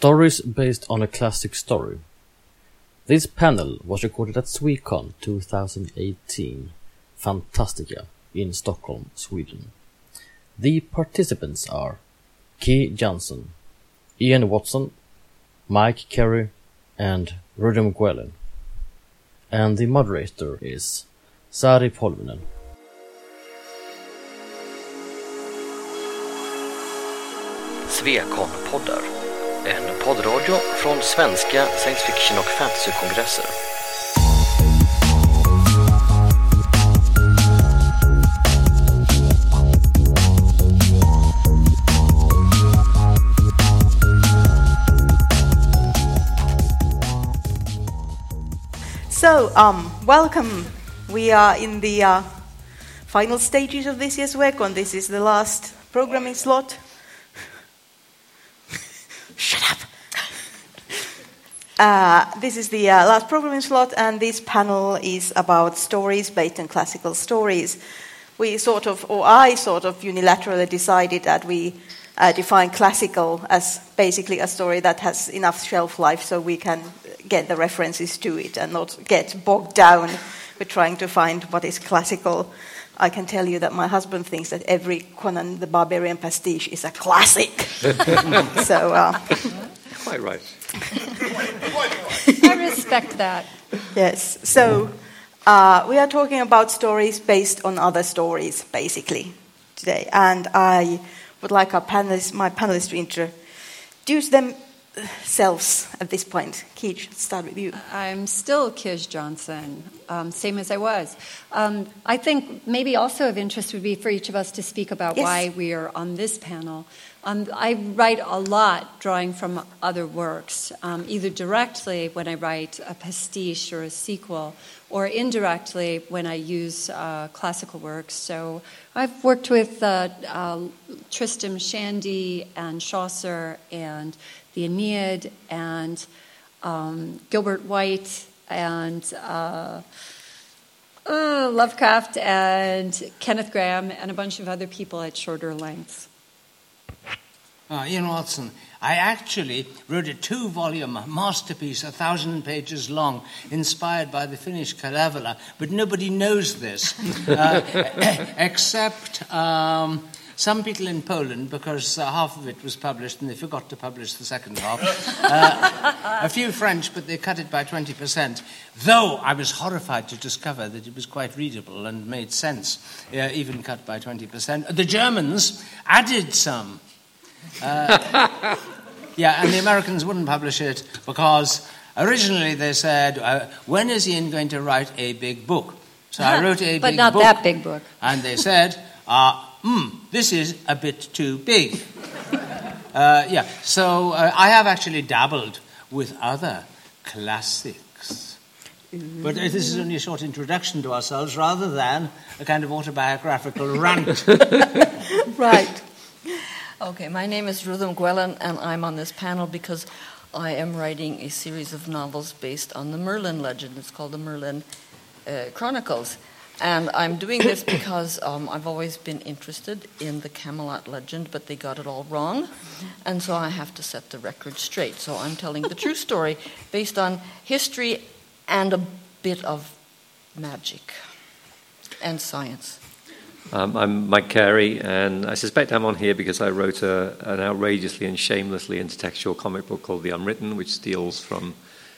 Stories based on a classic story. This panel was recorded at Swecon 2018, Fantastika, in Stockholm, Sweden. The participants are Kij Johnson, Ian Watson, Mike Carey, and Rudum Gwellen. And the moderator is Sari Polvinen. Svekon-poddar. Poddradio från svenska science fiction och fantasykongresser. So, um, welcome. We are in the uh, final stages of this year's WECON. This is the last programming slot. Shut up. Uh, this is the uh, last programming slot, and this panel is about stories based on classical stories. We sort of, or I sort of unilaterally decided that we uh, define classical as basically a story that has enough shelf life so we can get the references to it and not get bogged down with trying to find what is classical. I can tell you that my husband thinks that every Conan the Barbarian pastiche is a classic. so, uh, Quite right. I respect that. yes. So, uh, we are talking about stories based on other stories, basically, today. And I would like our panelists, my panelists to introduce themselves at this point. Keith, start with you. I'm still Kij Johnson, um, same as I was. Um, I think maybe also of interest would be for each of us to speak about Yes. why we are on this panel. Um, I write a lot drawing from other works, um, either directly when I write a pastiche or a sequel, or indirectly when I use uh, classical works. So I've worked with uh, uh, Tristram Shandy and Chaucer and the Aeneid and um, Gilbert White and uh, uh, Lovecraft and Kenneth Grahame and a bunch of other people at shorter lengths. Uh, Ian Watson, I actually wrote a two volume masterpiece, a thousand pages long, inspired by the Finnish Kalevala, but nobody knows this, uh, except um, some people in Poland, because uh, half of it was published and they forgot to publish the second half. Uh, a few French, but they cut it by 20%. Though I was horrified to discover that it was quite readable and made sense, uh, even cut by 20%. The Germans added some. Uh, yeah, and the Americans wouldn't publish it because originally they said, uh, when is Ian going to write a big book? So I wrote a but big book. But not that big book. And they said, uh, hmm, this is a bit too big. uh, yeah, so uh, I have actually dabbled with other classics. But this is only a short introduction to ourselves rather than a kind of autobiographical rant. Right. Okay, my name is Rudum Gwellen, and I'm on this panel because I am writing a series of novels based on the Merlin legend. It's called the Merlin uh, Chronicles. And I'm doing this because um, I've always been interested in the Camelot legend, but they got it all wrong. And so I have to set the record straight. So I'm telling the true story based on history and a bit of magic and science. Um, I'm Mike Carey, and I suspect I'm on here because I wrote a, an outrageously and shamelessly intertextual comic book called The Unwritten, which steals from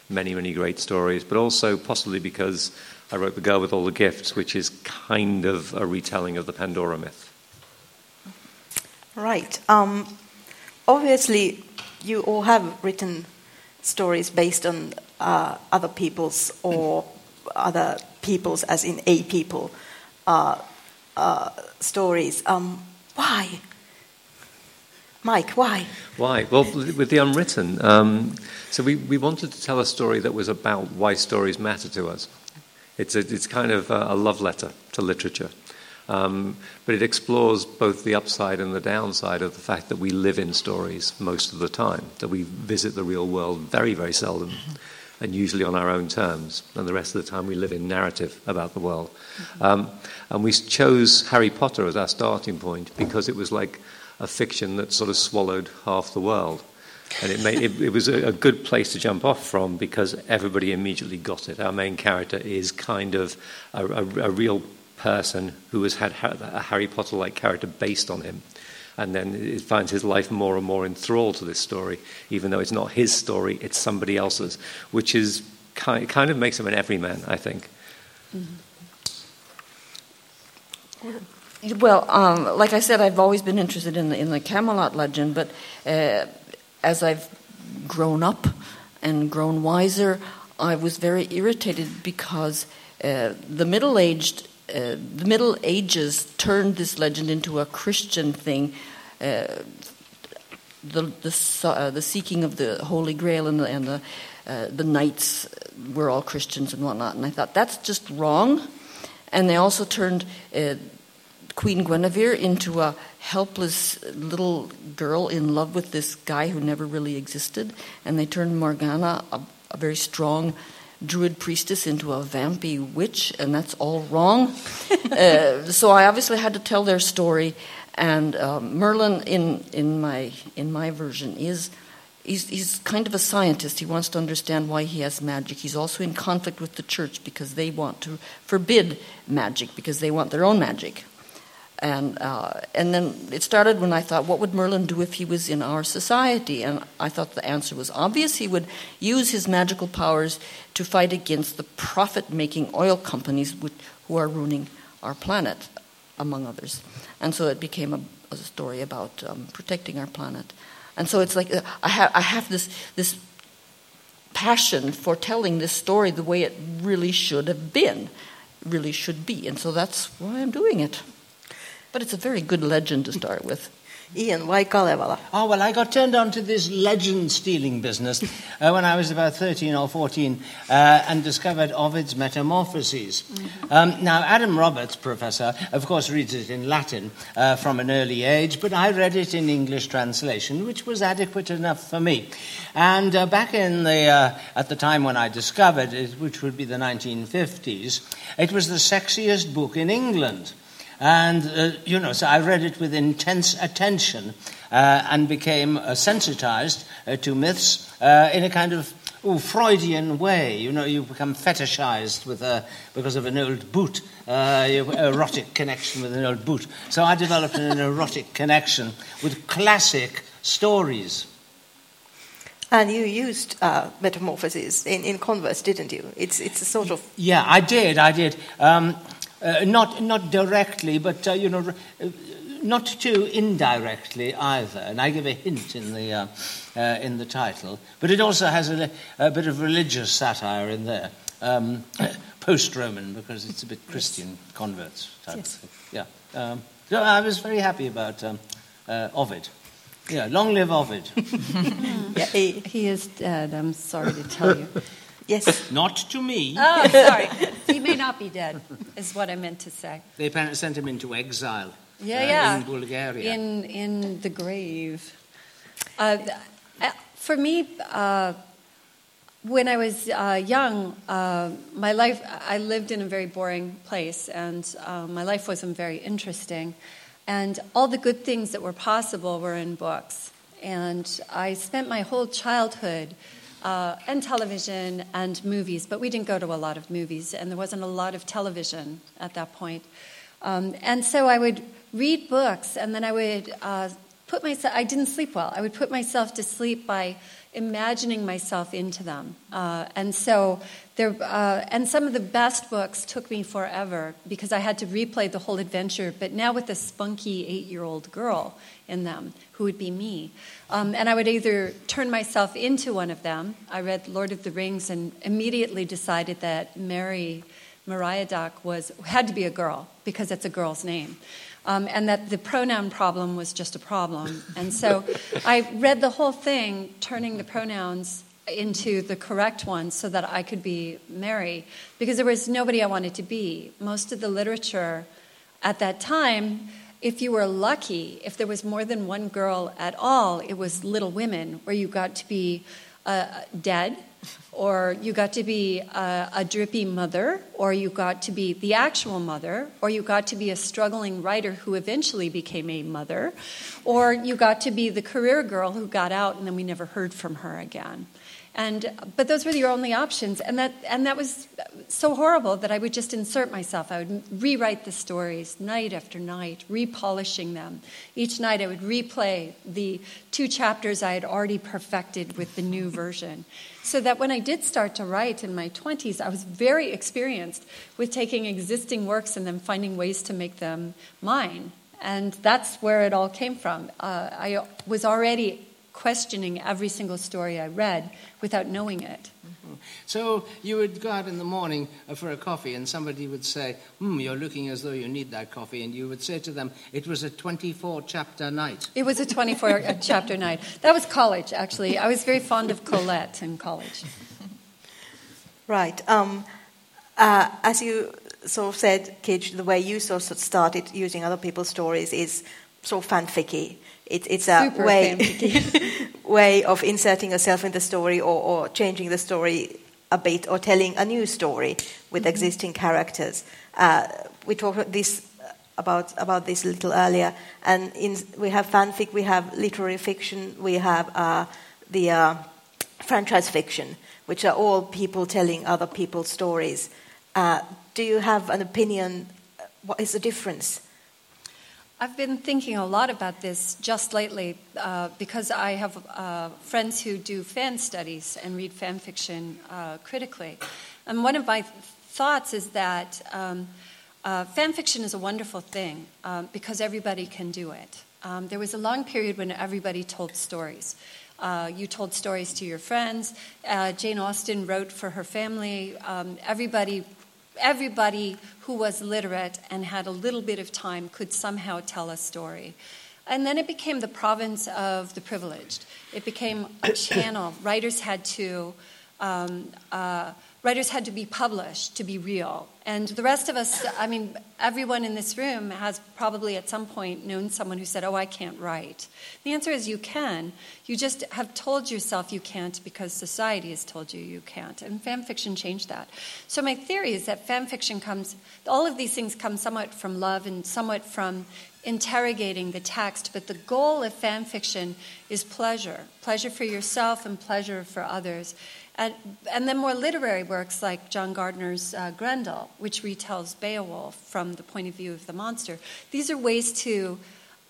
many, many great stories, but also possibly because I wrote The Girl with All the Gifts, which is kind of a retelling of the Pandora myth. Right. Um, obviously, you all have written stories based on uh, other people's or other people's, as in a people, uh, uh, stories. Um, why? Mike, why? Why? Well, with The Unwritten, um, so we, we wanted to tell a story that was about why stories matter to us. It's, a, it's kind of a, love letter to literature. Um, but it explores both the upside and the downside of the fact that we live in stories most of the time, that we visit the real world very, very seldom, and usually on our own terms, and the rest of the time we live in narrative about the world. Um, and we chose Harry Potter as our starting point because it was like a fiction that sort of swallowed half the world. And it, made, it, it was a, a, good place to jump off from because everybody immediately got it. Our main character is kind of a, a, a real person who has had a Harry Potter like character based on him. And then it finds his life more and more enthralled to this story, even though it's not his story, it's somebody else's, which is kind, kind of makes him an everyman, I think. Mm-hmm. Well, um, like I said, I've always been interested in the, in the Camelot legend, but uh, as I've grown up and grown wiser, I was very irritated because uh, the middle aged uh, the Middle Ages turned this legend into a Christian thing. Uh, the the, uh, the seeking of the Holy Grail and the, and the, uh, the knights were all Christians and whatnot, and I thought that's just wrong. And they also turned uh, Queen Guinevere into a helpless little girl in love with this guy who never really existed, and they turned Morgana, a, a very strong druid priestess, into a vampy witch, and that's all wrong. uh, so I obviously had to tell their story, and uh, Merlin, in in my in my version, is. He's, he's kind of a scientist. He wants to understand why he has magic. He's also in conflict with the church because they want to forbid magic because they want their own magic. And, uh, and then it started when I thought, what would Merlin do if he was in our society? And I thought the answer was obvious. He would use his magical powers to fight against the profit making oil companies which, who are ruining our planet, among others. And so it became a, a story about um, protecting our planet. And so it's like uh, I, ha- I have this, this passion for telling this story the way it really should have been, really should be. And so that's why I'm doing it. But it's a very good legend to start with. Ian, why Kalevala? Oh, well, I got turned on to this legend stealing business uh, when I was about 13 or 14 uh, and discovered Ovid's Metamorphoses. Mm-hmm. Um, now, Adam Roberts, professor, of course, reads it in Latin uh, from an early age, but I read it in English translation, which was adequate enough for me. And uh, back in the, uh, at the time when I discovered it, which would be the 1950s, it was the sexiest book in England. And, uh, you know, so I read it with intense attention uh, and became uh, sensitized uh, to myths uh, in a kind of ooh, Freudian way. You know, you become fetishized with a, because of an old boot, uh, erotic connection with an old boot. So I developed an erotic connection with classic stories. And you used uh, metamorphoses in, in Converts, didn't you? It's, it's a sort of. Yeah, I did, I did. Um, uh, not, not directly, but, uh, you know, uh, not too indirectly either. And I give a hint in the, uh, uh, in the title. But it also has a, a bit of religious satire in there. Um, Post-Roman, because it's a bit Christian converts type yes. thing. Yeah. Um, so I was very happy about um, uh, Ovid. Yeah, long live Ovid. yeah, he, he is dead, I'm sorry to tell you. Yes. Not to me. Oh, sorry. he may not be dead, is what I meant to say. They apparently sent him into exile. Yeah, uh, yeah. In Bulgaria. In, in the grave. Uh, uh for me, uh, when I was uh, young, uh, my life, I lived in a very boring place, and my life wasn't very interesting. And all the good things that were possible were in books. And I spent my whole childhood uh, and television and movies, but we didn't go to a lot of movies, and there wasn't a lot of television at that point. Um, and so I would read books, and then I would uh, put myself, I didn't sleep well. I would put myself to sleep by imagining myself into them. Uh, and so there, uh, and some of the best books took me forever because I had to replay the whole adventure, but now with a spunky eight year old girl in them who would be me. Um, and I would either turn myself into one of them. I read Lord of the Rings and immediately decided that Mary Meriadoc was had to be a girl because it's a girl's name. Um, and that the pronoun problem was just a problem. And so I read the whole thing, turning the pronouns into the correct ones so that I could be Mary, because there was nobody I wanted to be. Most of the literature at that time, if you were lucky, if there was more than one girl at all, it was Little Women, where you got to be uh, dead or you got to be a, a, drippy mother, or you got to be the actual mother, or you got to be a struggling writer who eventually became a mother, or you got to be the career girl who got out and then we never heard from her again. And, but those were your only options. And that, and that was so horrible that I would just insert myself. I would rewrite the stories night after night, repolishing them. Each night I would replay the two chapters I had already perfected with the new version. So that when I did start to write in my 20s, I was very experienced with taking existing works and then finding ways to make them mine. And that's where it all came from. Uh, I was already questioning every single story I read without knowing it. Mm-hmm. So you would go out in the morning uh, for a coffee, and somebody would say, Hmm, you're looking as though you need that coffee. And you would say to them, It was a 24 chapter night. It was a 24 chapter night. That was college, actually. I was very fond of Colette in college. Right. Um, uh, as you sort of said, Kij, the way you sort of started using other people's stories is sort of fanficky. It, it's a Super way, way of inserting yourself in the story or, or, changing the story a bit or telling a new story with mm-hmm. existing characters. Uh, we talked this about about this a little earlier, and in, we have fanfic, we have literary fiction, we have uh, the uh, franchise fiction, which are all people telling other people's stories. Uh, do you have an opinion? What is the difference? I've been thinking a lot about this just lately uh, because I have uh, friends who do fan studies and read fan fiction uh, critically. And one of my thoughts is that um, uh, fan fiction is a wonderful thing um, because everybody can do it. Um, there was a long period when everybody told stories. Uh, you told stories to your friends. Uh, Jane Austen wrote for her family. Um, everybody everybody who was literate and had a little bit of time could somehow tell a story. And then it became the province of the privileged. It became a channel. Writers had to um, uh, writers had to be published to be real. And the rest of us, I mean, everyone in this room has probably at some point known someone who said, Oh, I can't write. The answer is you can. You just have told yourself you can't because society has told you you can't. And fan fiction changed that. So my theory is that fan fiction comes, all of these things come somewhat from love and somewhat from interrogating the text, but the goal of fan fiction is pleasure pleasure for yourself and pleasure for others. And, and then more literary works like John Gardner's uh, Grendel, which retells Beowulf from the point of view of the monster. These are ways to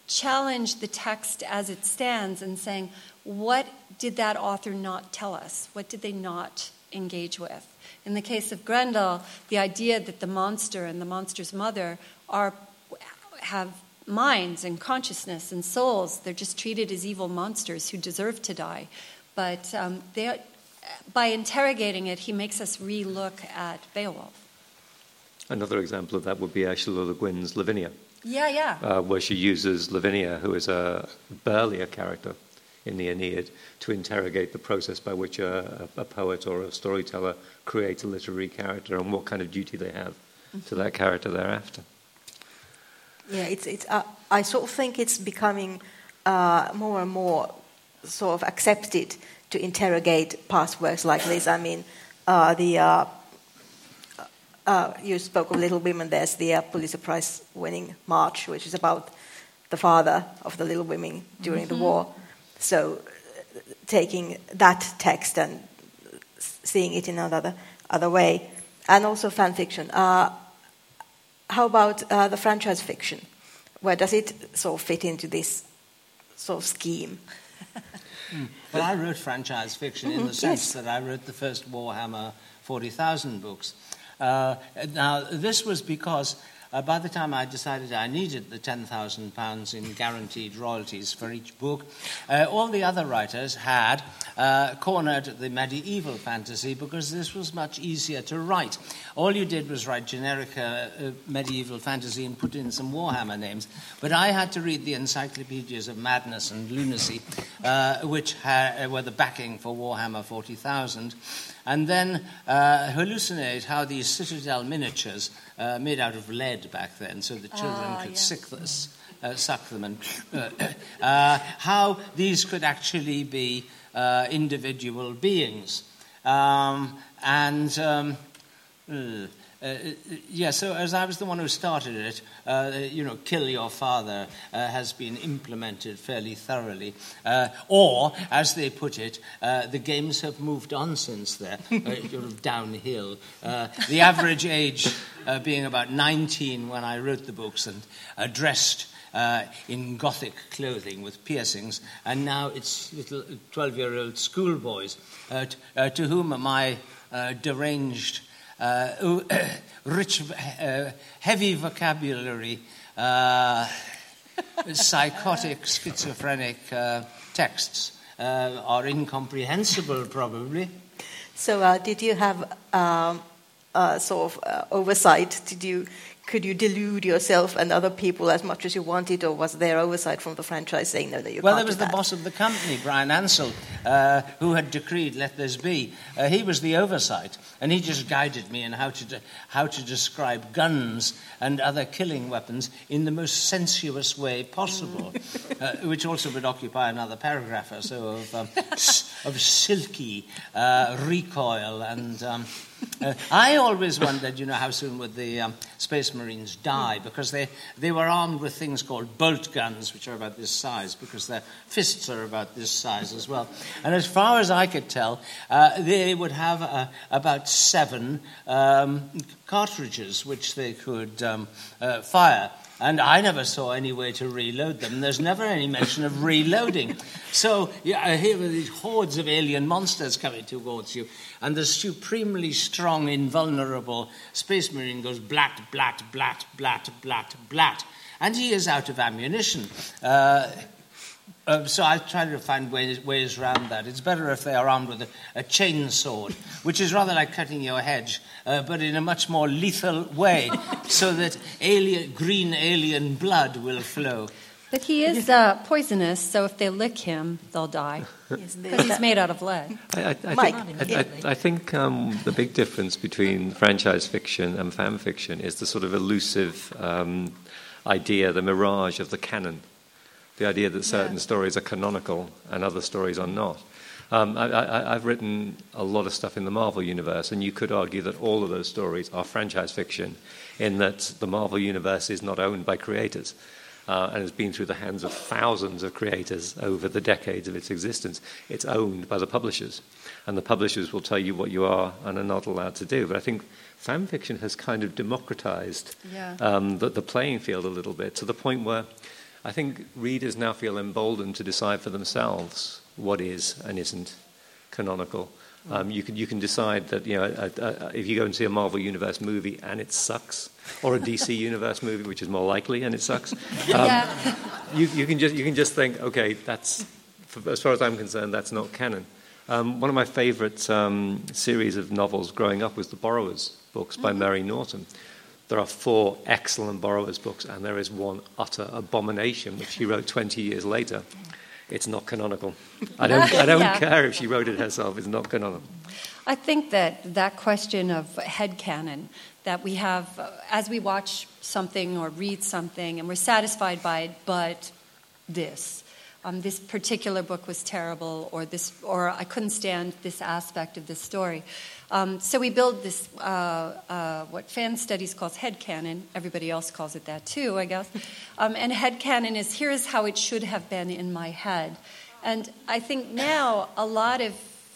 challenge the text as it stands and saying, what did that author not tell us? What did they not engage with? In the case of Grendel, the idea that the monster and the monster's mother are, have minds and consciousness and souls, they're just treated as evil monsters who deserve to die. But um, they, by interrogating it, he makes us re-look at Beowulf. Another example of that would be Ursula Le Guin's Lavinia. Yeah, yeah. Uh, where she uses Lavinia, who is a barely a character in the Aeneid, to interrogate the process by which a, a, poet or a storyteller creates a literary character and what kind of duty they have mm-hmm. to that character thereafter. Yeah, it's, it's, uh, I sort of think it's becoming uh, more and more sort of accepted to interrogate past works like this. I mean, uh, the uh, uh, you spoke of Little Women. There's the uh, Pulitzer Prize winning March, which is about the father of the Little Women during mm-hmm. the war. So, taking that text and seeing it in another other way, and also fan fiction. Uh, how about uh, the franchise fiction? Where does it sort of fit into this sort of scheme? Mm. Well, I wrote franchise fiction mm-hmm. in the sense yes. that I wrote the first Warhammer 40,000 books. Uh, now, this was because uh, by the time I decided I needed the £10,000 in guaranteed royalties for each book, uh, all the other writers had uh, cornered the medieval fantasy because this was much easier to write. All you did was write generic uh, uh, medieval fantasy and put in some Warhammer names. But I had to read the encyclopedias of madness and lunacy, uh, which ha- were the backing for Warhammer 40,000 and then uh, hallucinate how these citadel miniatures, uh, made out of lead back then, so the children ah, could yeah. uh, suck them, and uh, uh, how these could actually be uh, individual beings. Um, and um, uh, uh, yeah, so as I was the one who started it, uh, you know, kill your father uh, has been implemented fairly thoroughly. Uh, or, as they put it, uh, the games have moved on since then, sort of downhill. the average age being about 19 when I wrote the books and dressed uh, in Gothic clothing with piercings, and now it's little 12 year old schoolboys uh, t- uh, to whom my deranged uh, rich, uh, heavy vocabulary, uh, psychotic, schizophrenic texts are incomprehensible, probably. So, did you have um, sort of oversight? Did you could you delude yourself and other people as much as you wanted, or was there oversight from the franchise saying no, no, you well, can't? Well, there was the boss of the company, Brian Ansell, uh, who had decreed "Let this be." Uh, he was the oversight, and he just guided me in how to de- how to describe guns and other killing weapons in the most sensuous way possible, uh, which also would occupy another paragraph or so of um, of silky uh, recoil and. Um, uh, I always wondered, you know, how soon would the um, Space Marines die because they, they were armed with things called bolt guns, which are about this size, because their fists are about this size as well. And as far as I could tell, uh, they would have uh, about seven um, cartridges which they could um, uh, fire. And I never saw any way to reload them. There's never any mention of reloading. So yeah, here are these hordes of alien monsters coming towards you, and the supremely strong, invulnerable Space Marine goes blat, blat, blat, blat, blat, blat. And he is out of ammunition. Uh, uh, so I try to find ways, ways around that. It's better if they are armed with a, a chain sword, which is rather like cutting your hedge, uh, but in a much more lethal way, so that alien, green alien blood will flow. But he is uh, poisonous, so if they lick him, they'll die. Because he's made out of lead. I, I, I Mike, think, I, I think um, the big difference between franchise fiction and fan fiction is the sort of elusive um, idea, the mirage of the canon the idea that certain yeah. stories are canonical and other stories are not. Um, I, have written a lot of stuff in the Marvel universe, and you could argue that all of those stories are franchise fiction, in that the Marvel universe is not owned by creators. Uh, and has been through the hands of thousands of creators over the decades of its existence. It's owned by the publishers, and the publishers will tell you what you are and are not allowed to do. But I think fan fiction has kind of democratized yeah. um, the, the, playing field a little bit to the point where I think readers now feel emboldened to decide for themselves what is and isn't canonical. Um, you can you can decide that you know a, a, if you go and see a Marvel Universe movie and it sucks, or a DC Universe movie which is more likely and it sucks. Um, yeah. you, you can just you can just think okay that's for, as far as I'm concerned that's not canon. Um, one of my favourite um, series of novels growing up was the Borrowers books by mm-hmm. Mary Norton. There are four excellent Borrowers books, and there is one utter abomination which she wrote 20 years later. It's not canonical. I don't, I don't yeah. care if she wrote it herself, it's not canonical. I think that that question of head canon that we have uh, as we watch something or read something and we're satisfied by it, but this um, this particular book was terrible, or this, or I couldn't stand this aspect of this story. Um, so we build this, uh, uh, what fan studies calls head canon. Everybody else calls it that too, I guess. Um, and head canon is here is how it should have been in my head. And I think now a lot of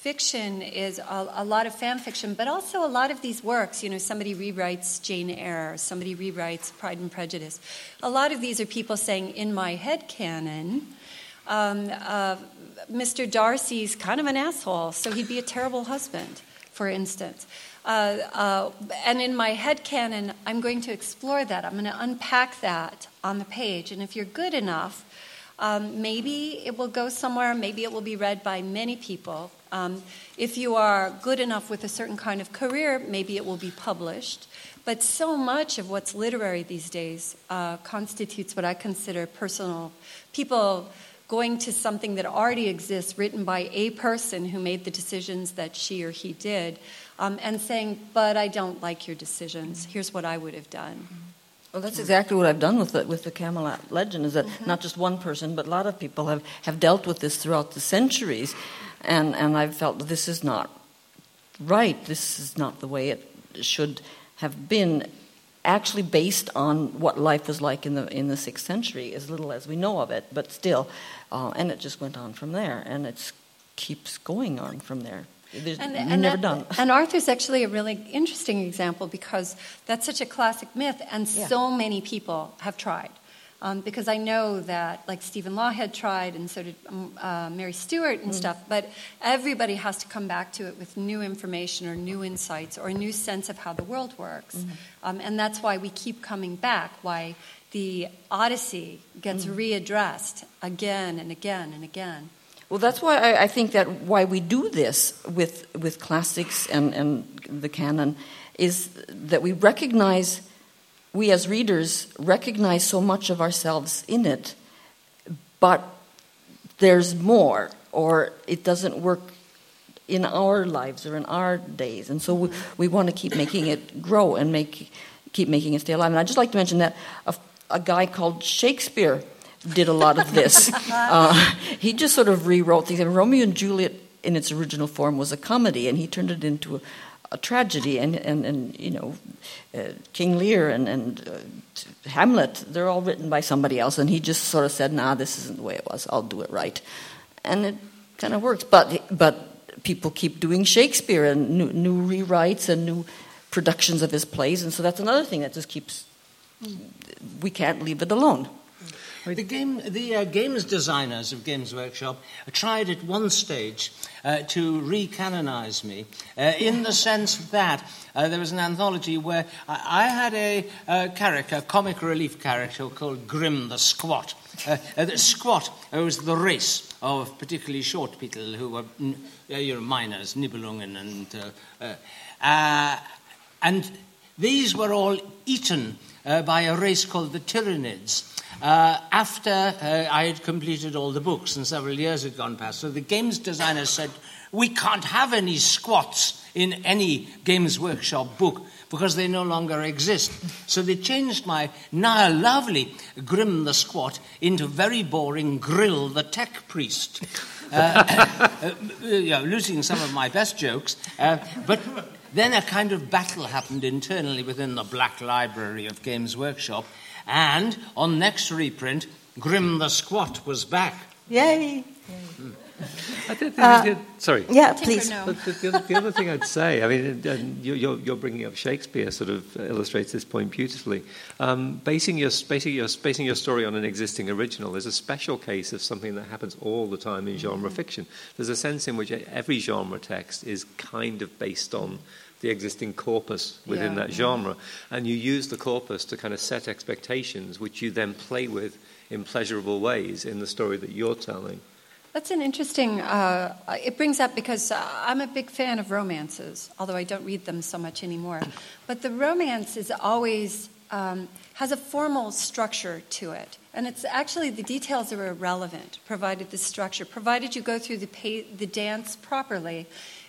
fiction is a, a, lot of fan fiction, but also a lot of these works. You know, somebody rewrites Jane Eyre, somebody rewrites Pride and Prejudice. A lot of these are people saying, in my head canon, um, uh, Mr. Darcy's kind of an asshole, so he'd be a terrible husband, for instance. Uh, uh, and in my head canon, I'm going to explore that. I'm going to unpack that on the page. And if you're good enough, um, maybe it will go somewhere, maybe it will be read by many people. Um, if you are good enough with a certain kind of career, maybe it will be published. But so much of what's literary these days uh, constitutes what I consider personal. People going to something that already exists, written by a person who made the decisions that she or he did, um, and saying, But I don't like your decisions. Here's what I would have done. Well, that's exactly what I've done with the, with the Camelot legend, is that mm-hmm. not just one person, but a lot of people have, have dealt with this throughout the centuries. And, and I've felt this is not right, this is not the way it should have been. Actually, based on what life was like in the in the sixth century, as little as we know of it, but still, uh, and it just went on from there, and it keeps going on from there. There's And, never and that- done. And Arthur's actually a really interesting example because that's such a classic myth, and Yeah. so many people have tried. Um, because I know that, like Stephen Lawhead tried, and so did um, uh, Mary Stewart Mm. and stuff. But everybody has to come back to it with new information or new insights or a new sense of how the world works, Mm-hmm. um, and that's why we keep coming back. Why the Odyssey gets Mm. readdressed again and again and again. Well, that's why I, I think that why we do this with with classics and, and the canon is that we recognize we as readers recognize so much of ourselves in it, but there's more, or it doesn't work in our lives or in our days, and so we, we want to keep making it grow and make keep making it stay alive. And I'd just like to mention that a, a guy called Shakespeare did a lot of this. uh, he just sort of rewrote things. And Romeo and Juliet, in its original form, was a comedy, and he turned it into a, a tragedy. And, and, and you know, uh, King Lear and, and uh, Hamlet, they're all written by somebody else. And he just sort of said, nah, this isn't the way it was. I'll do it right. And it kind of works. But, but people keep doing Shakespeare and new, new rewrites and new productions of his plays. And so that's another thing that just keeps, we can't leave it alone. The, game, the uh, games designers of Games Workshop tried at one stage uh, to recanonize me uh, in the sense that uh, there was an anthology where I, I had a uh, character, comic relief character called Grim the Squat. Uh, the squat was the race of particularly short people who were uh, miners, Nibelungen, and, and these were all eaten by a race called the Tyranids. Uh, after uh, I had completed all the books and several years had gone past. So the games designer said, We can't have any squats in any Games Workshop book because they no longer exist. So they changed my now lovely Grim the Squat into very boring Grill the Tech Priest. Uh, uh, you know, losing some of my best jokes. Uh, but then a kind of battle happened internally within the Black Library of Games Workshop. And on next reprint, Grim the Squat was back. Yay! I did, did, did, sorry. Yeah, please. no. The, the, other, the other thing I'd say, I mean, uh, you- you're, you're bringing up Shakespeare, sort of illustrates this point beautifully. Um, basing your basing your basing your story on an existing original is a special case of something that happens all the time in genre fiction. There's a sense in which every genre text is kind of based on the existing corpus within Yeah. that genre, and you use the corpus to kind of set expectations, which you then play with in pleasurable ways in the story that you're telling. That's an interesting. Uh, it brings up because uh, I'm a big fan of romances, although I don't read them so much anymore. But the romance is always um, has a formal structure to it, and it's actually the details are irrelevant, provided the structure, provided you go through the pa- the dance properly.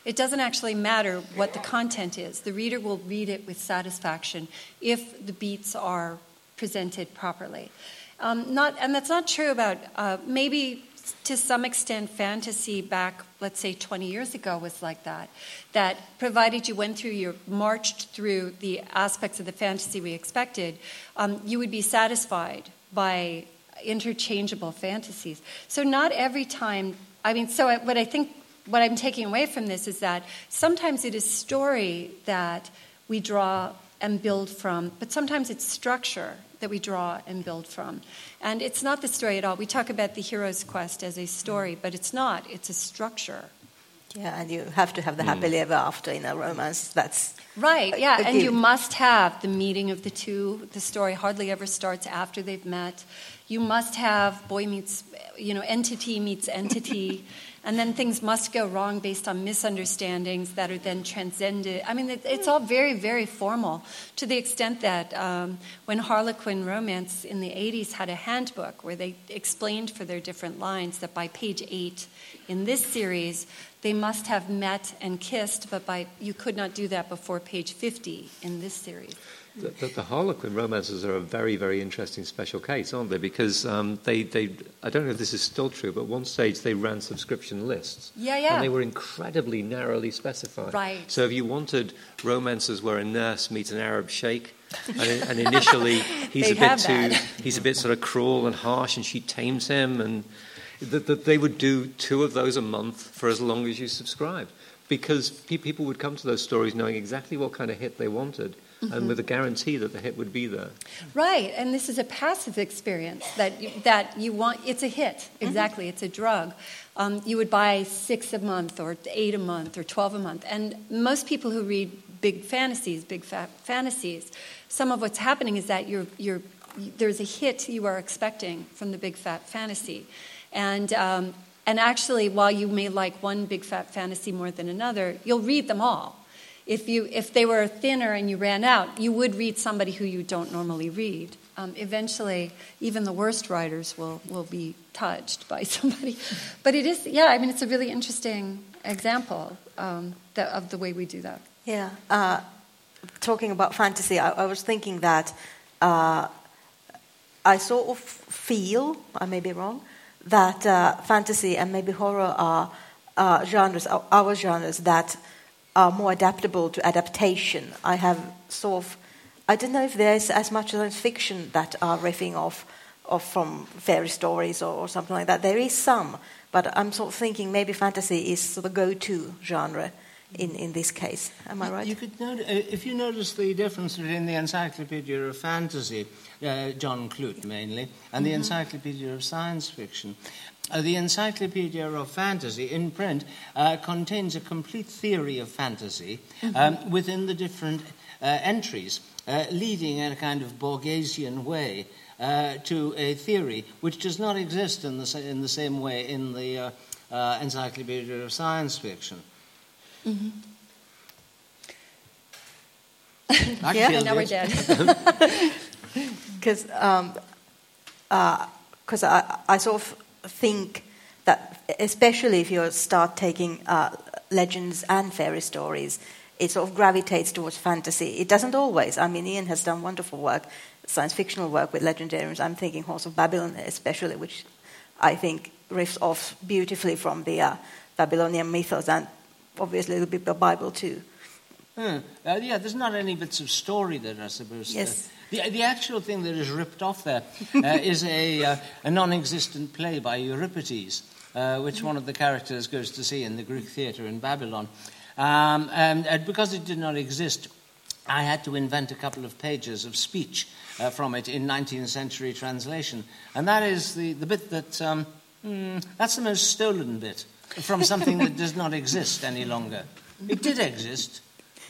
It doesn't actually matter what the content is. The reader will read it with satisfaction if the beats are presented properly. Um, not, and that's not true about uh, maybe to some extent fantasy back let's say 20 years ago was like that that provided you went through your marched through the aspects of the fantasy we expected um, you would be satisfied by interchangeable fantasies so not every time i mean so what i think what i'm taking away from this is that sometimes it is story that we draw and build from but sometimes it's structure that we draw and build from. And it's not the story at all. We talk about the hero's quest as a story, but it's not. It's a structure. Yeah, and you have to have the happily ever mm. after in a romance. That's Right, yeah, and you must have the meeting of the two. The story hardly ever starts after they've met. You must have boy meets, you know, entity meets entity, and then things must go wrong based on misunderstandings that are then transcended. I mean, it, it's all very, very formal to the extent that um, when Harlequin Romance in the 80s had a handbook where they explained for their different lines that by page eight in this series, they must have met and kissed, but by you could not do that before page 50 in this series. The, the, the, Harlequin romances are a very, very interesting special case, aren't they? Because um, they, they, I don't know if this is still true, but one stage they ran subscription lists. Yeah, yeah. And they were incredibly narrowly specified. Right. So if you wanted romances where a nurse meets an Arab sheikh, and, and initially he's a bit too, he's a bit sort of cruel and harsh, and she tames him, and that, that they would do two of those a month for as long as you subscribed because people would come to those stories knowing exactly what kind of hit they wanted mm-hmm. and with a guarantee that the hit would be there. Right, and this is a passive experience that you, that you want. It's a hit, mm-hmm. exactly. Mm-hmm. It's a drug. Um, you would buy six a month, or eight a month, or twelve a month, and most people who read big fantasies, big fat fantasies, some of what's happening is that you're, you're, there's a hit you are expecting from the big fat fantasy, and um, and actually, while you may like one big fat fantasy more than another, you'll read them all. If, you, if they were thinner and you ran out, you would read somebody who you don't normally read. Um, eventually, even the worst writers will, will be touched by somebody. But it is, yeah, I mean, it's a really interesting example um, of the way we do that. Yeah. Uh, talking about fantasy, I, I was thinking that uh, I sort of feel, I may be wrong, that uh, fantasy and maybe horror are uh, genres, our genres that are more adaptable to adaptation. I have sort of, I don't know if there's as much science fiction that are riffing off, off from fairy stories or, or, something like that. There is some, but I'm sort of thinking maybe fantasy is the go-to genre in, in this case. Am I right? You could uh, if you notice the difference between the Encyclopedia of Fantasy, uh, John Clute mainly, and mm-hmm. the Encyclopedia of Science Fiction. Uh, the Encyclopedia of Fantasy in print uh, contains a complete theory of fantasy mm-hmm. um, within the different uh, entries, uh, leading in a kind of Borgesian way to a theory which does not exist in the, in the same way in the Encyclopedia of Science Fiction. Mm-hmm. yeah, now we're dead. Because um, uh, I, I sort of think that, especially if you start taking uh, legends and fairy stories, it sort of gravitates towards fantasy. It doesn't always. I mean, Ian has done wonderful work, science fictional work with legendariums. I'm thinking Whores of Babylon, especially, which I think riffs off beautifully from the uh, Babylonian mythos and obviously a little bit the Bible too. Hmm. Uh, yeah, there's not any bits of story that are supposed yes. to. The, the actual thing that is ripped off there uh, is a, uh, a non existent play by Euripides, uh, which one of the characters goes to see in the Greek theatre in Babylon. Um, and, and, because it did not exist, I had to invent a couple of pages of speech uh, from it in 19th century translation. And that is the, the bit that. Um, mm, that's the most stolen bit from something that does not exist any longer. It did exist.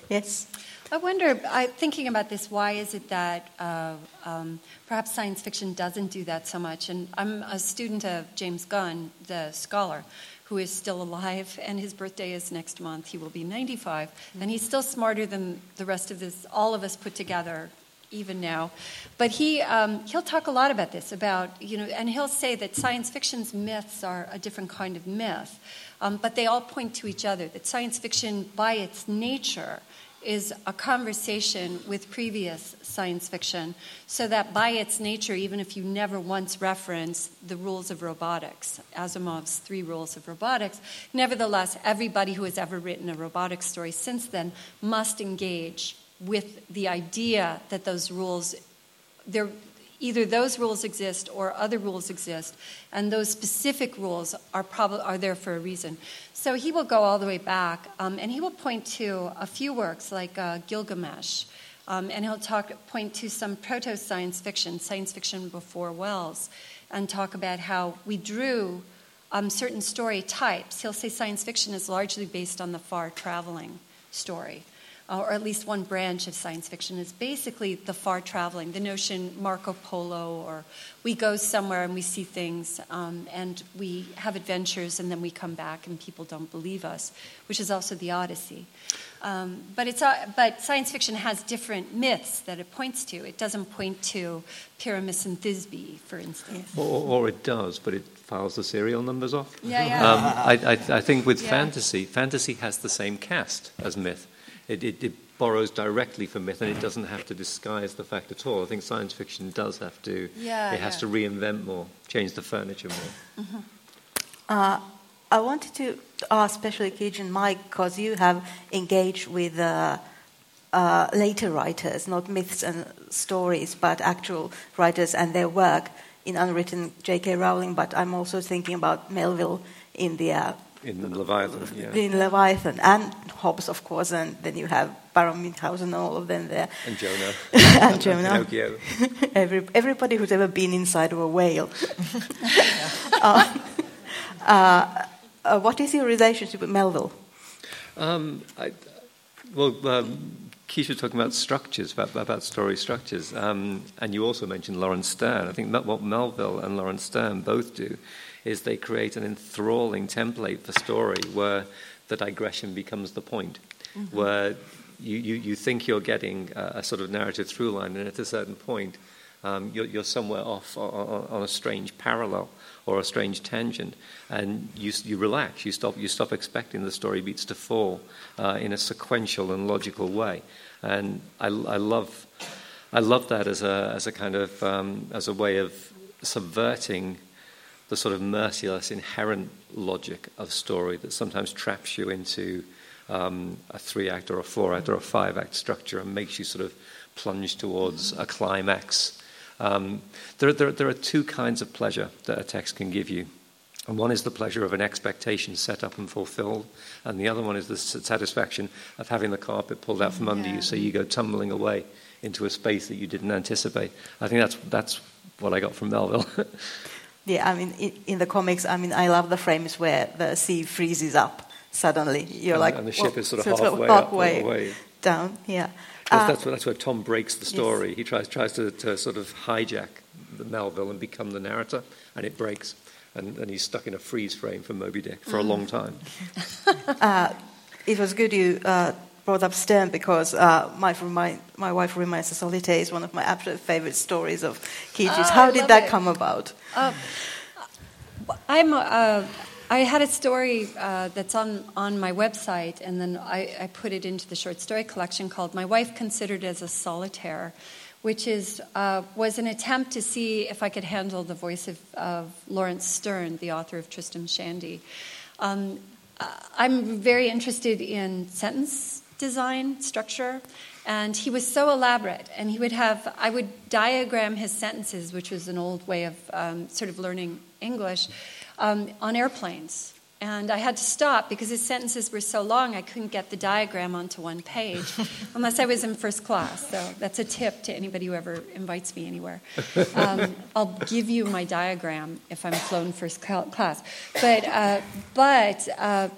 Yes. I wonder, I, thinking about this, why is it that uh, um, perhaps science fiction doesn't do that so much? And I'm a student of James Gunn, the scholar, who is still alive, and his birthday is next month. He will be 95, mm-hmm. and he's still smarter than the rest of this, all of us put together, even now. But he um, he'll talk a lot about this, about you know, and he'll say that science fiction's myths are a different kind of myth, um, but they all point to each other. That science fiction, by its nature, is a conversation with previous science fiction, so that by its nature, even if you never once reference the rules of robotics, Asimov's three rules of robotics, nevertheless, everybody who has ever written a robotics story since then must engage with the idea that those rules, either those rules exist or other rules exist, and those specific rules are, probably are there for a reason. So he will go all the way back, um, and he will point to a few works like uh, Gilgamesh, um, and he'll talk, point to some proto science fiction, science fiction before Wells, and talk about how we drew um, certain story types. He'll say science fiction is largely based on the far traveling story uh, or at least one branch of science fiction, is basically the far traveling, the notion Marco Polo, or we go somewhere and we see things um, and we have adventures and then we come back and people don't believe us, which is also the Odyssey. Um, but, it's, uh, but science fiction has different myths that it points to. It doesn't point to Pyramus and Thisbe, for instance. Or, or it does, but it files the serial numbers off. Yeah, yeah. Um, I, I, I, think with yeah. fantasy, fantasy has the same cast as myth. It, it, it borrows directly from myth and it doesn't have to disguise the fact at all. I think science fiction does have to, Yeah, it has yeah. to reinvent more, change the furniture more. Uh, I wanted to ask, especially and Mike, because you have engaged with uh, uh, later writers, not myths and stories, but actual writers and their work in unwritten J.K. Rowling. But I'm also thinking about Melville in the uh, In the Leviathan, yeah. in Leviathan and Hobbes, of course, and then you have Baron Munchausen and all of them there, And Jonah. and Jonah. Pinocchio. Every, everybody who's ever been inside of a whale. uh, uh, uh, what is your relationship with Melville? Um, I, well, um, Keisha was talking about structures, about, about story structures, um, and you also mentioned Laurence Sterne. I think that what Melville and Laurence Sterne both do is they create an enthralling template for story where the digression becomes the point, where you, you, you think you're getting a, a sort of narrative through line, and at a certain point, um, you're, you're somewhere off on, on a strange parallel or a strange tangent, and you, you relax. You stop. You stop expecting the story beats to fall uh, in a sequential and logical way. And I, I love, I love that as a as a kind of um, as a way of subverting the sort of merciless inherent logic of story that sometimes traps you into um, a three act or a four act or a five act structure and makes you sort of plunge towards a climax. Um, there, there, there are two kinds of pleasure that a text can give you. And one is the pleasure of an expectation set up and fulfilled, and the other one is the satisfaction of having the carpet pulled out from under you so you go tumbling away into a space that you didn't anticipate. I think that's, that's what I got from Melville. Yeah, I mean, in, in the comics, I mean, I love the frames where the sea freezes up suddenly. You're And- like, and the ship well, is sort of so halfway up, halfway halfway. down. Yeah. That's, Uh, that's, where, that's where Tom breaks the story. He tries, tries to, to sort of hijack the Melville and become the narrator, and it breaks. And, and he's stuck in a freeze frame for Moby Dick for a long time. uh, it was good you uh, brought up Sterne because uh, my, remind, my wife reminds us Solitaire is one of my absolute favorite stories of Keating's. Oh, How I did that it. come about? Uh, I'm. Uh, I had a story uh, that's on, on my website, and then I, I put it into the short story collection called "My Wife Considered as a Solitaire," which is uh, was an attempt to see if I could handle the voice of, of Laurence Sterne, the author of Tristram Shandy. Um, uh, I'm very interested in sentence design structure, and he was so elaborate. And he would have I would diagram his sentences, which was an old way of um, sort of learning English, um, on airplanes. And I had to stop because his sentences were so long I couldn't get the diagram onto one page unless I was in first class. So that's a tip to anybody who ever invites me anywhere. Um, I'll give you my diagram if I'm flown first class. But, uh, but uh,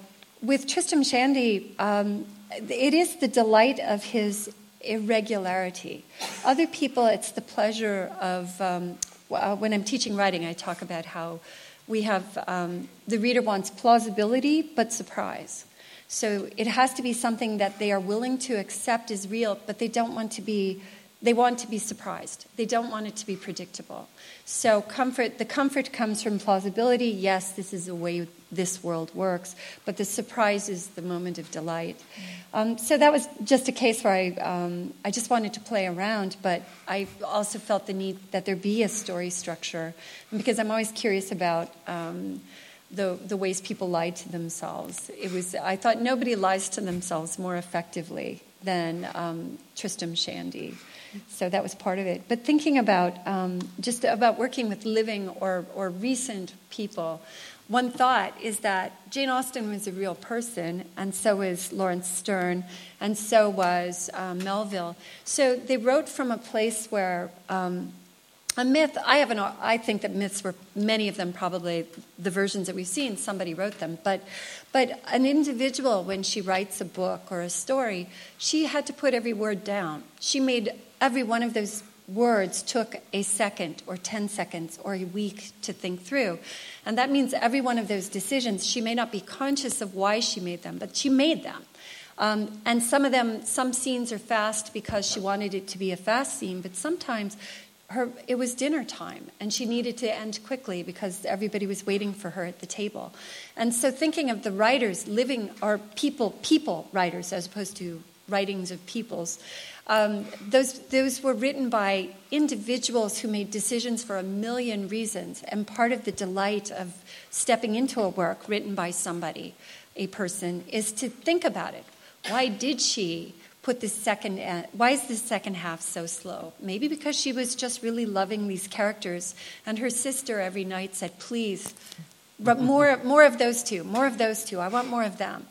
with Tristram Shandy, um, it is the delight of his irregularity. Other people, it's the pleasure of, um, uh, when I'm teaching writing, I talk about how we have um, the reader wants plausibility but surprise. So it has to be something that they are willing to accept as real, but they don't want to be. They want to be surprised. They don't want it to be predictable. So comfort, the comfort comes from plausibility. Yes, this is the way this world works, but the surprise is the moment of delight. Um, so that was just a case where I, um, I just wanted to play around, but I also felt the need that there be a story structure, because I'm always curious about um, the the ways people lie to themselves. It was I thought nobody lies to themselves more effectively than um, Tristram Shandy. So that was part of it. But thinking about um, just about working with living or, or recent people, one thought is that Jane Austen was a real person, and so was Laurence Sterne, and so was um, Melville. So they wrote from a place where um, a myth. I have an. I think that myths were many of them probably the versions that we've seen. Somebody wrote them, but but an individual when she writes a book or a story, she had to put every word down. She made every one of those words took a second or 10 seconds or a week to think through. And that means every one of those decisions, she may not be conscious of why she made them, but she made them. Um, and some of them, some scenes are fast because she wanted it to be a fast scene, but sometimes her, it was dinner time and she needed to end quickly because everybody was waiting for her at the table. And so thinking of the writers living, or people, people writers as opposed to writings of peoples. Um, those, those were written by individuals who made decisions for a million reasons. And part of the delight of stepping into a work written by somebody, a person, is to think about it. Why did she put this second, uh, why is this second half so slow? Maybe because she was just really loving these characters. And her sister every night said, please, but more, more of those two, more of those two. I want more of them.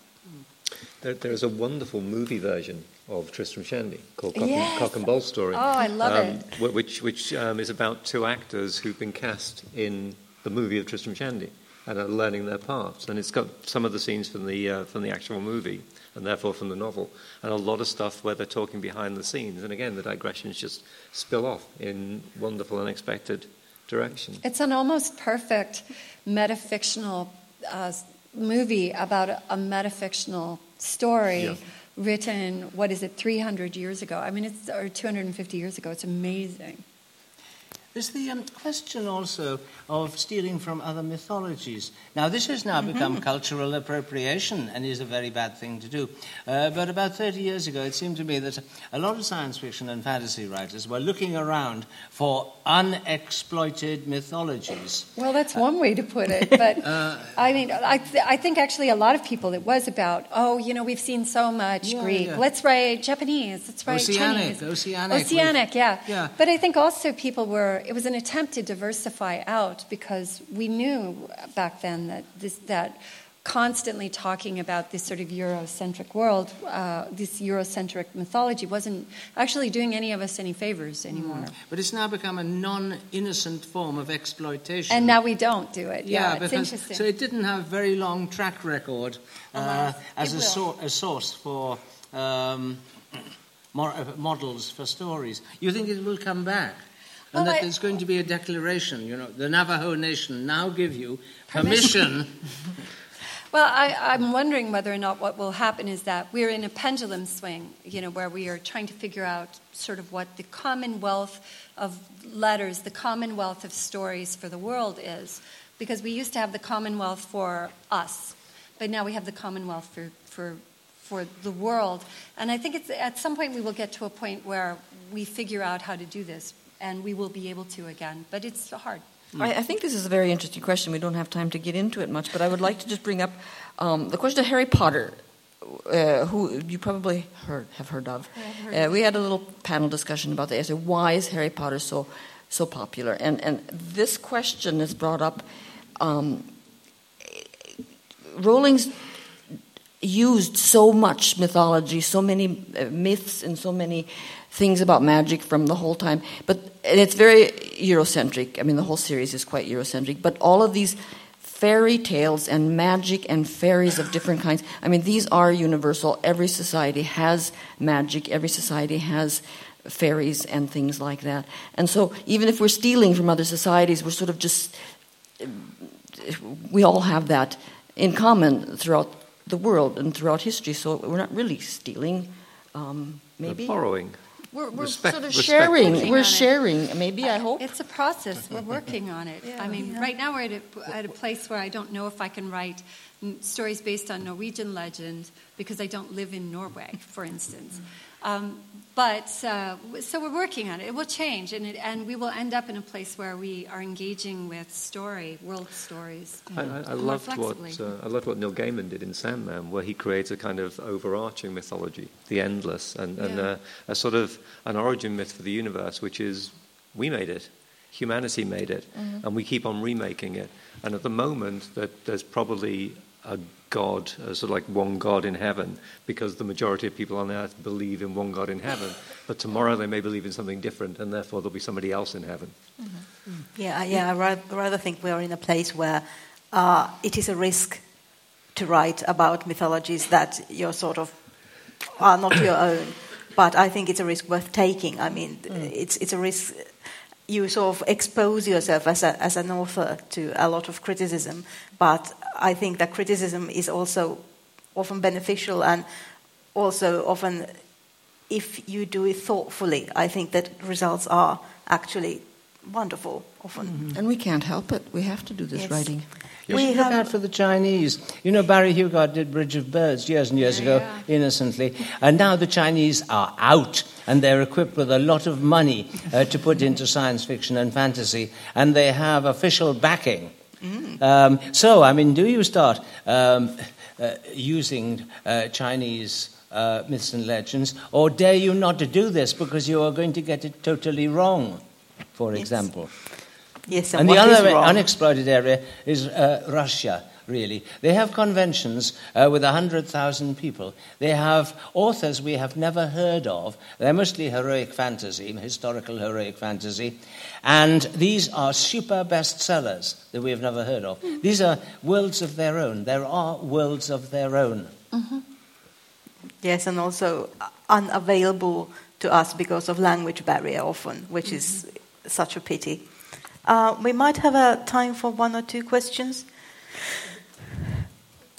There, there's a wonderful movie version of Tristram Shandy called Cock, Yes. and, Cock and Bull Story. Oh, I love um, it. Which, which um, is about two actors who've been cast in the movie of Tristram Shandy and are learning their parts. And it's got some of the scenes from the, uh, from the actual movie and therefore from the novel, and a lot of stuff where they're talking behind the scenes. And again, the digressions just spill off in wonderful, unexpected direction. It's an almost perfect metafictional uh, movie about a, a metafictional story Yeah. written, what is it, 300 years ago? I mean, it's, or 250 years ago. It's amazing. There's the um, question also of stealing from other mythologies. Now, this has now become cultural appropriation and is a very bad thing to do. Uh, but about 30 years ago, it seemed to me that a lot of science fiction and fantasy writers were looking around for unexploited mythologies. Well, that's one way to put it. But I mean, I, th- I think actually a lot of people it was about, oh, you know, we've seen so much Yeah, Greek. yeah. Let's write Japanese. Let's write Oceanic, Chinese. oceanic, Oceanic, yeah. yeah. But I think also people were, it was an attempt to diversify out because we knew back then that this, that constantly talking about this sort of Eurocentric world, uh, this Eurocentric mythology wasn't actually doing any of us any favors anymore. But it's now become a non innocent form of exploitation. And now we don't do it. Yeah, Yeah, it's because interesting. so it didn't have very long track record uh, Alas, as a, a source for um, models for stories. You think it will come back? And Well, that I- there's going to be a declaration, you know, the Navajo Nation now give you permission. Well, I, I'm wondering whether or not what will happen is that we're in a pendulum swing, you know, where we are trying to figure out sort of what the commonwealth of letters, the commonwealth of stories for the world is. Because we used to have the commonwealth for us, but now we have the commonwealth for, for, for the world. And I think it's, at some point we will get to a point where we figure out how to do this, and we will be able to again. But it's hard. I, I think this is a very interesting question. We don't have time to get into it much, but I would like to just bring up um, the question of Harry Potter, uh, who you probably heard, have heard of. Uh, we had a little panel discussion about the answer. Why is Harry Potter so so popular? And and this question is brought up. Um, Rowling's used so much mythology, so many uh, myths, and so many things about magic from the whole time. But and it's very Eurocentric. I mean, the whole series is quite Eurocentric. But all of these fairy tales and magic and fairies of different kinds. I mean, these are universal. Every society has magic. Every society has fairies and things like that. And so, even if we're stealing from other societies, we're sort of just we all have that in common throughout the world and throughout history. So we're not really stealing. Um, They're maybe borrowing. We're, we're Respect- sort of respect. sharing. Working We're on it. sharing. Maybe I hope. It's a process. We're working on it. I mean, right now we're at a, at a place where I don't know if I can write stories based on Norwegian legend because I don't live in Norway, for instance. Um, but uh, so we're working on it. It will change, and, it, and we will end up in a place where we are engaging with story, world stories. I, I, I loved what uh, I loved what Neil Gaiman did in Sandman, where he creates a kind of overarching mythology, the endless, and, and Yeah. uh, a sort of an origin myth for the universe, which is we made it, humanity made it, Mm-hmm. and we keep on remaking it. And at the moment, that there's probably a God, a sort of like one God in heaven, because the majority of people on earth believe in one God in heaven. But tomorrow they may believe in something different, and therefore there'll be somebody else in heaven. Yeah, yeah. I rather, rather think we are in a place where uh, it is a risk to write about mythologies that you're sort of are not your own. But I think it's a risk worth taking. I mean, it's it's a risk. You sort of expose yourself as a, as an author to a lot of criticism, but I think that criticism is also often beneficial and also often, if you do it thoughtfully, I think that results are actually wonderful often. And we can't help it. We have to do this Yes. writing. You We look have- out for the Chinese. You know, Barry Hughart did Bridge of Birds years and years ago, innocently. And now the Chinese are out and they're equipped with a lot of money uh, to put into science fiction and fantasy, and they have official backing. Um, so, I mean, do you start um, uh, using uh, Chinese uh, myths and legends, or dare you not to do this because you are going to get it totally wrong, for Yes. example? Yes, And the other unexploited area is uh, Russia, really. They have conventions uh, with 100,000 people. They have authors we have never heard of. They're mostly heroic fantasy, historical heroic fantasy. And these are super bestsellers that we have never heard of. These are worlds of their own. There are worlds of their own. Yes, and also unavailable to us because of language barrier often, which is such a pity. Uh, we might have a time for one or two questions.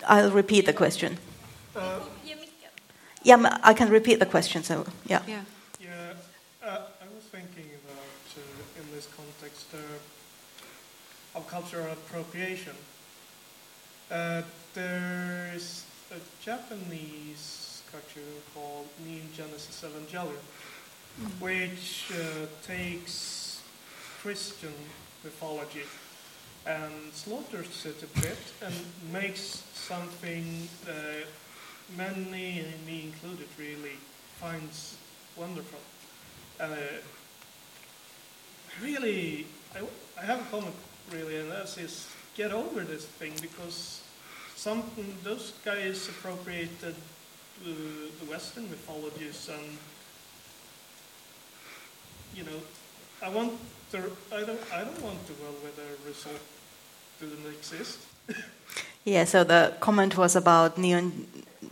I'll repeat the question. Yeah, m- I can repeat the question. So yeah. Yeah. Yeah, uh, I was thinking about, uh, in this context, uh, of cultural appropriation. Uh, there's a Japanese cartoon called Neon Genesis Evangelion, which uh, takes Christian mythology and slaughters it a bit and makes something that many, me included, really finds wonderful. Uh, really, I, I have a comment really, and that is get over this thing because some those guys appropriated uh, the Western mythologies and you know, I want I don't I don't want the world where the result doesn't exist. Yeah, so the comment was about Neon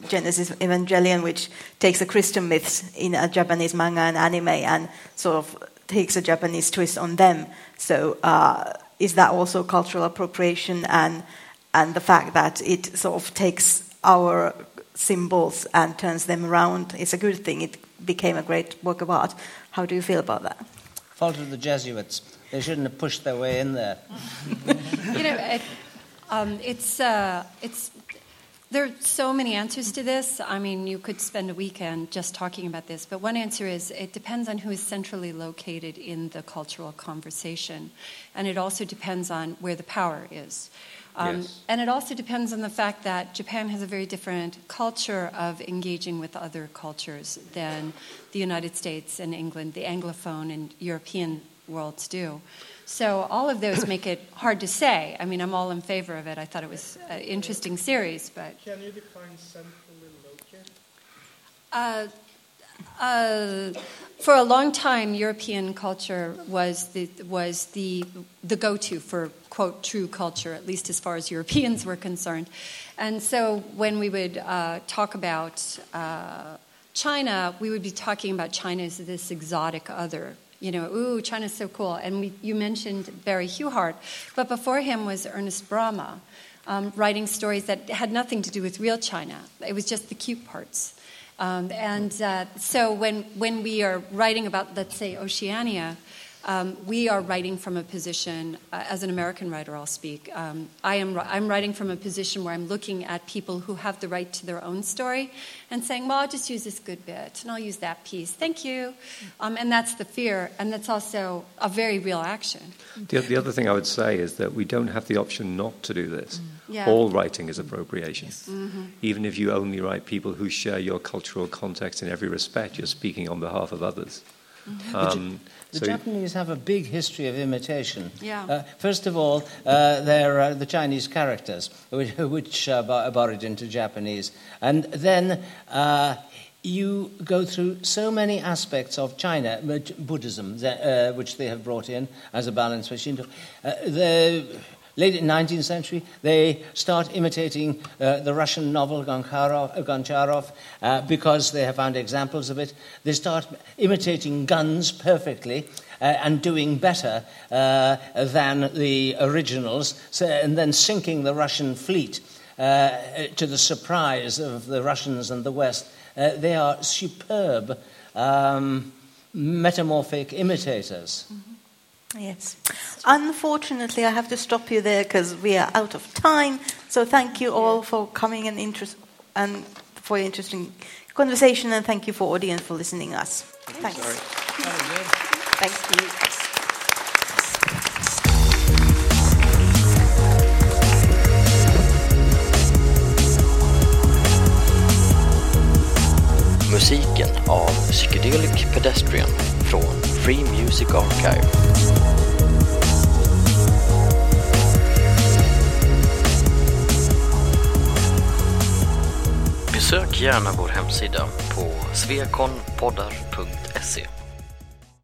Genesis Evangelion, which takes the Christian myths in a Japanese manga and anime and sort of takes a Japanese twist on them. So, uh, is that also cultural appropriation and, and the fact that it sort of takes our symbols and turns them around is a good thing? It became a great work of art. How do you feel about that? Fault of the Jesuits. They shouldn't have pushed their way in there. you know, it, um, it's uh, it's there are so many answers to this. I mean, you could spend a weekend just talking about this, but one answer is it depends on who is centrally located in the cultural conversation, and it also depends on where the power is. Um, Yes. And it also depends on the fact that Japan has a very different culture of engaging with other cultures than the United States and England, the Anglophone and European worlds do. So all of those make it hard to say. I mean, I'm all in favor of it. I thought it was an interesting series, but Can you define centrally located? uh, uh, for a long time, European culture was the was the the go-to for quote true culture, at least as far as Europeans were concerned. And so, when we would uh, talk about uh, China, we would be talking about China as this exotic other. You know, ooh, China's so cool. And we, you mentioned Barry Hughart, but before him was Ernest Bramah, um, writing stories that had nothing to do with real China. It was just the cute parts. Um, and uh, so when, when we are writing about, let's say, Oceania, um, we are writing from a position, uh, as an American writer, I'll speak. Um, I am, I'm writing from a position where I'm looking at people who have the right to their own story and saying, well, I'll just use this good bit and I'll use that piece. Thank you. Um, and that's the fear, and that's also a very real action. The, the other thing I would say is that we don't have the option not to do this. Yeah. All writing is appropriation. Even if you only write people who share your cultural context in every respect, you're speaking on behalf of others. Um, The so Japanese have a big history of imitation. Yeah. Uh, first of all, uh, they're uh, the Chinese characters, which, which uh, are borrowed into Japanese. And then uh, you go through so many aspects of China, Buddhism, uh, which they have brought in as a balance for Shinto. Uh, the late 19th century, they start imitating uh, the Russian novel Goncharov, uh, Goncharov uh, because they have found examples of it. They start imitating guns perfectly. Uh, and doing better uh, than the originals, so, and then sinking the Russian fleet uh, to the surprise of the Russians and the West. They are superb um, metamorphic imitators. Yes. Unfortunately, I have to stop you there because we are out of time. So thank you all for coming and interest and for your interesting conversation, and thank you for audience for listening us. Thanks. Thank you. Musiken av Psychedelic Pedestrian från Free Music Archive. Besök gärna vår hemsida på svekonpoddar.se